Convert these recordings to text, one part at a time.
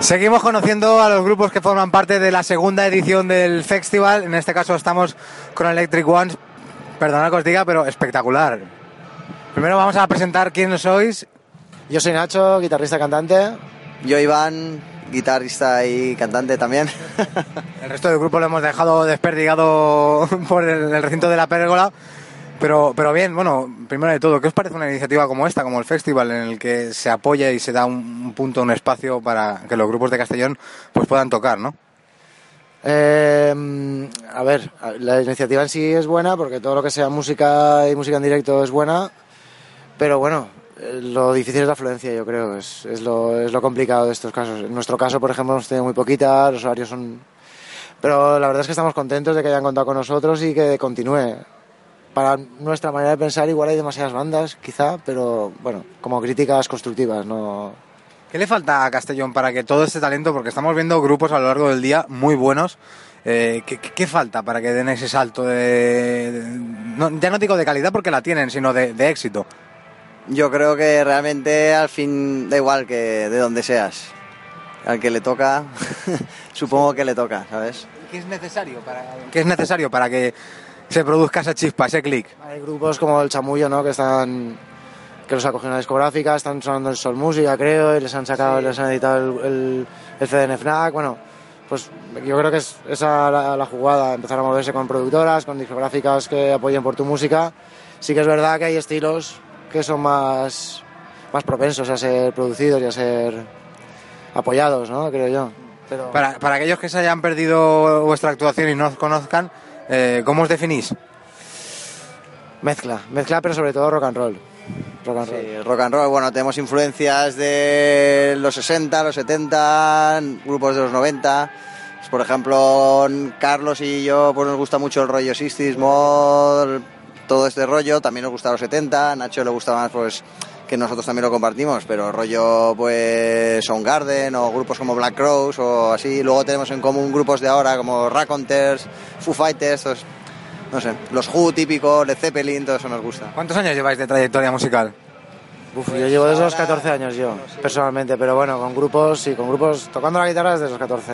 Seguimos conociendo a los grupos que forman parte de la segunda edición del festival. En este caso estamos con Electric Ones. Perdona que os diga, pero espectacular. Primero vamos a presentar quiénes sois. Yo soy Nacho, guitarrista cantante. Yo Iván, guitarrista y cantante también. El resto del grupo lo hemos dejado desperdigado por el, recinto de la pérgola. Pero, pero bien, bueno, primero de todo, ¿qué os parece una iniciativa como esta, como el festival, en el que se apoya y se da un, punto, un espacio para que los grupos de Castellón pues puedan tocar, ¿no? Eh, a ver, la iniciativa en sí es buena porque todo lo que sea música y música en directo es buena, pero bueno, lo difícil es la afluencia, yo creo, es, es, lo, es lo complicado de estos casos. En nuestro caso, por ejemplo, hemos tenido muy poquita, los horarios son... Pero la verdad es que estamos contentos de que hayan contado con nosotros y que continúe para nuestra manera de pensar igual hay demasiadas bandas, quizá, pero bueno, como críticas constructivas, no... ¿Qué le falta a Castellón para que todo este talento, porque estamos viendo grupos a lo largo del día muy buenos, eh, ¿qué, falta para que den ese salto de... ya no digo de calidad porque la tienen, sino de, éxito? Yo creo que realmente al fin da igual que de donde seas. Al que le toca, supongo que le toca, ¿sabes? ¿Qué es necesario para, ¿qué es necesario para que se produzca esa chispa, ese clic. Hay grupos como el Chamullo, ¿no? Que están que los ha cogido una discográfica, están sonando en Sol Música, creo, y les han sacado, les han editado el, el, CDN FNAC, bueno, pues yo creo que es esa la, la, jugada, empezar a moverse con productoras, con discográficas que apoyen por tu música. Sí que es verdad que hay estilos que son más, más propensos a ser producidos y a ser apoyados, ¿no? Creo yo. Pero... Para, para aquellos que se hayan perdido vuestra actuación y no os conozcan, eh, ¿Cómo os definís? Mezcla, mezcla, pero sobre todo rock and roll. Rock and roll. Sí, rock and roll, bueno, tenemos influencias de los 60, los 70, grupos de los 90. Pues, por ejemplo, Carlos y yo pues nos gusta mucho el rollo Sistis, Mod, todo este rollo. También nos gusta los 70. Nacho le gusta más, pues, que nosotros también lo compartimos, pero rollo pues Soundgarden o grupos como Black Crows o así. Luego tenemos en común grupos de ahora como Raconteurs, Foo Fighters, no sé, los Who típicos, Led Zeppelin, todo eso nos gusta. ¿Cuántos años lleváis de trayectoria musical? Uf, yo llevo desde los 14 años yo, personalmente, pero bueno, con grupos, sí, con grupos, tocando la guitarra desde los 14.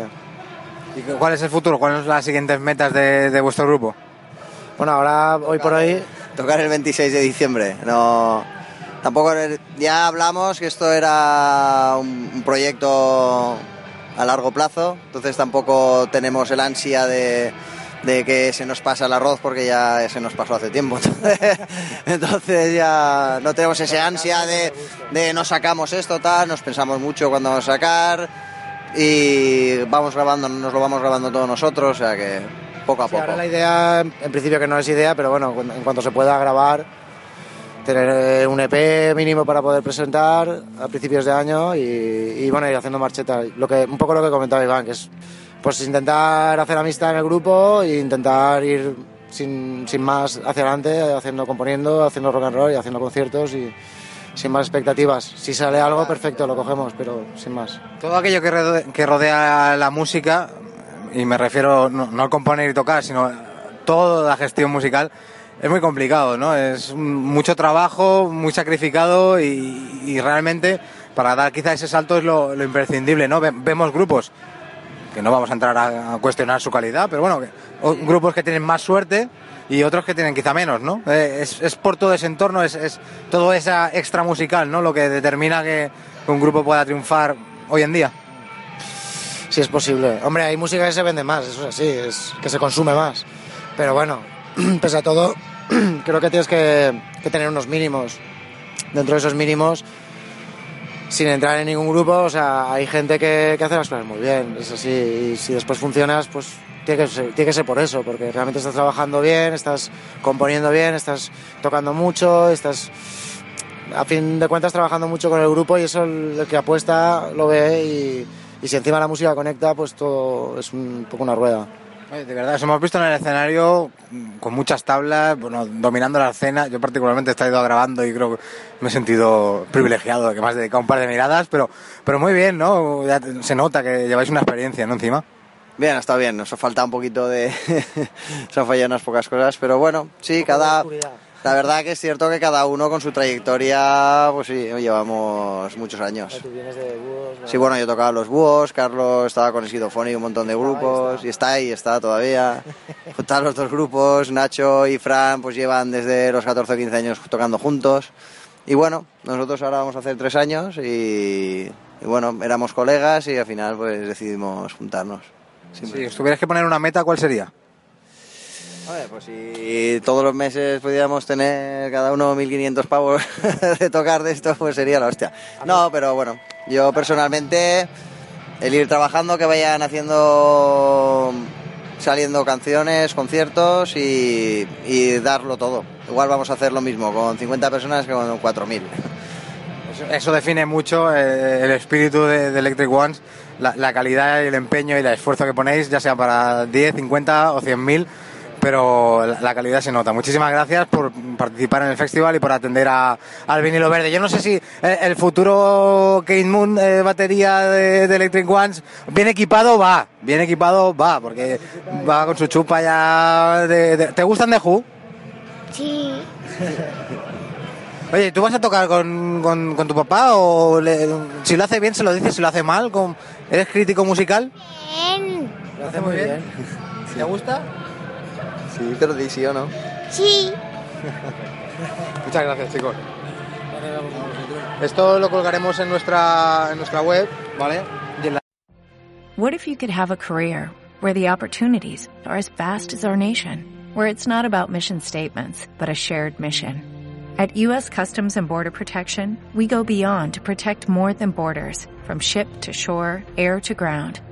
¿Y cuál es el futuro? ¿Cuáles son las siguientes metas de, de vuestro grupo? Bueno, ahora, hoy por hoy... Tocar el 26 de diciembre, no Tampoco ya hablamos que esto era un, proyecto a largo plazo, entonces tampoco tenemos el ansia de, que se nos pasa el arroz porque ya se nos pasó hace tiempo. Entonces ya no tenemos ese ansia de, de no sacamos esto, tal, nos pensamos mucho cuando vamos a sacar y vamos grabando, nos lo vamos grabando todos nosotros, o sea que poco a poco. la idea, en principio que no es idea, pero bueno, en cuanto se pueda grabar tener eh, un EP mínimo para poder presentar a principios de año y, bueno, ir haciendo marcheta. Lo que, un poco lo que comentaba Iván, que es pues intentar hacer amistad en el grupo e intentar ir sin, sin más hacia adelante, haciendo, componiendo, haciendo rock and roll y haciendo conciertos y sin más expectativas. Si sale algo, perfecto, lo cogemos, pero sin más. Todo aquello que rodea, que la música, y me refiero no, no al componer y tocar, sino toda la gestión musical, es muy complicado, ¿no? Es mucho trabajo, muy sacrificado y, realmente para dar quizá ese salto es lo, imprescindible, ¿no? Vemos grupos que no vamos a entrar a, cuestionar su calidad, pero bueno, grupos que tienen más suerte y otros que tienen quizá menos, ¿no? Eh, es, por todo ese entorno, es, todo esa extra musical, ¿no? Lo que determina que un grupo pueda triunfar hoy en día. Sí, es posible. Hombre, hay música que se vende más, eso es así, es que se consume más. Pero bueno, pese a todo, creo que tienes que, tener unos mínimos. Dentro de esos mínimos, sin entrar en ningún grupo, o sea, hay gente que, hace las cosas muy bien, es así. Y si después funcionas, pues tiene que, ser, tiene que ser por eso, porque realmente estás trabajando bien, estás componiendo bien, estás tocando mucho, estás a fin de cuentas trabajando mucho con el grupo y eso el que apuesta lo ve y, y si encima la música conecta, pues todo es un poco una rueda. Oye, de verdad, os hemos visto en el escenario mm, con muchas tablas, bueno, dominando la escena. Yo particularmente he estado grabando y creo que me he sentido privilegiado, que me has dedicado un par de miradas, pero, pero muy bien, ¿no? Ya se nota que lleváis una experiencia, ¿no? Encima. Bien, está bien, nos ha faltado un poquito de... se han fallado unas pocas cosas, pero bueno, sí, cada... La verdad que es cierto que cada uno con su trayectoria, pues sí, llevamos muchos años. Sí, bueno, yo tocaba los búhos, Carlos estaba con Esquizofónico y un montón de grupos, y está ahí, está todavía. Juntar los dos grupos, Nacho y Fran, pues llevan desde los 14 o 15 años tocando juntos. Y bueno, nosotros ahora vamos a hacer tres años y, y bueno, éramos colegas y al final pues decidimos juntarnos. Si os tuvierais que poner una meta, ¿cuál sería? Ver, pues si todos los meses pudiéramos tener cada uno 1.500 pavos de tocar de esto, pues sería la hostia. No, pero bueno, yo personalmente, el ir trabajando, que vayan haciendo, saliendo canciones, conciertos y, y darlo todo. Igual vamos a hacer lo mismo con 50 personas que con 4.000. Eso define mucho eh, el espíritu de, de Electric Ones, la, la calidad el empeño y el esfuerzo que ponéis, ya sea para 10, 50 o 100.000, pero la, calidad se nota. Muchísimas gracias por participar en el festival y por atender a- al vinilo verde. Yo no sé si eh, el futuro Kate Moon eh, batería de, de Electric Ones bien equipado va, bien equipado va, porque va con su chupa ya de... de- ¿Te gustan de Who? Sí. Oye, ¿tú vas a tocar con, con- con tu papá o le- si lo hace bien se lo dices, si lo hace mal? con- ¿Eres crítico musical? Bien. Lo hace muy bien. ¿Te gusta? Sí, pero di sí o no. Sí. Muchas gracias, chicos. Esto lo colgaremos en nuestra, en nuestra web, ¿vale? Y en la- What if you could have a career where the opportunities are as vast as our nation, where it's not about mission statements, but a shared mission? At U.S. Customs and Border Protection, we go beyond to protect more than borders, from ship to shore, air to ground,